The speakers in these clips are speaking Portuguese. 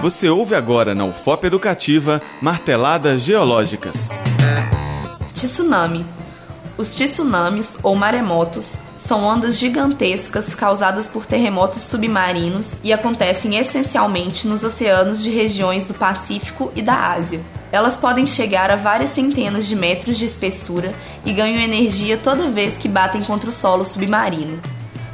Você ouve agora na UFOP Educativa Marteladas Geológicas. Tsunami. Os tsunamis, ou maremotos, são ondas gigantescas causadas por terremotos submarinos e acontecem essencialmente nos oceanos de regiões do Pacífico e da Ásia. Elas podem chegar a várias centenas de metros de espessura e ganham energia toda vez que batem contra o solo submarino.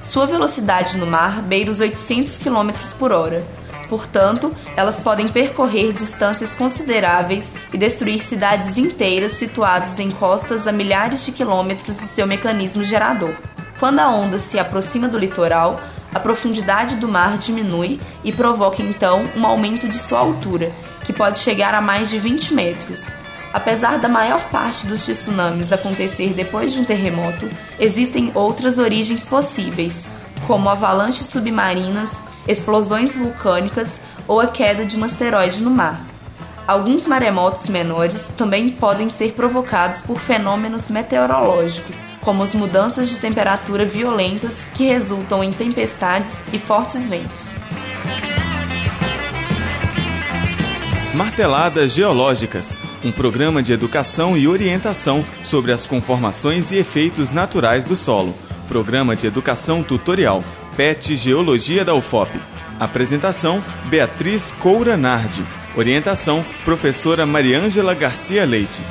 Sua velocidade no mar beira os 800 km por hora. Portanto, elas podem percorrer distâncias consideráveis e destruir cidades inteiras situadas em costas a milhares de quilômetros do seu mecanismo gerador. Quando a onda se aproxima do litoral, a profundidade do mar diminui e provoca então um aumento de sua altura, que pode chegar a mais de 20 metros. Apesar da maior parte dos tsunamis acontecer depois de um terremoto, existem outras origens possíveis, como avalanches submarinas, explosões vulcânicas ou a queda de um asteroide no mar. Alguns maremotos menores também podem ser provocados por fenômenos meteorológicos, como as mudanças de temperatura violentas que resultam em tempestades e fortes ventos. Marteladas Geológicas um programa de educação e orientação sobre as conformações e efeitos naturais do solo. Programa de educação tutorial PET Geologia da UFOP. Apresentação: Beatriz Coura Nardi. Orientação: Professora Mariângela Garcia Leite.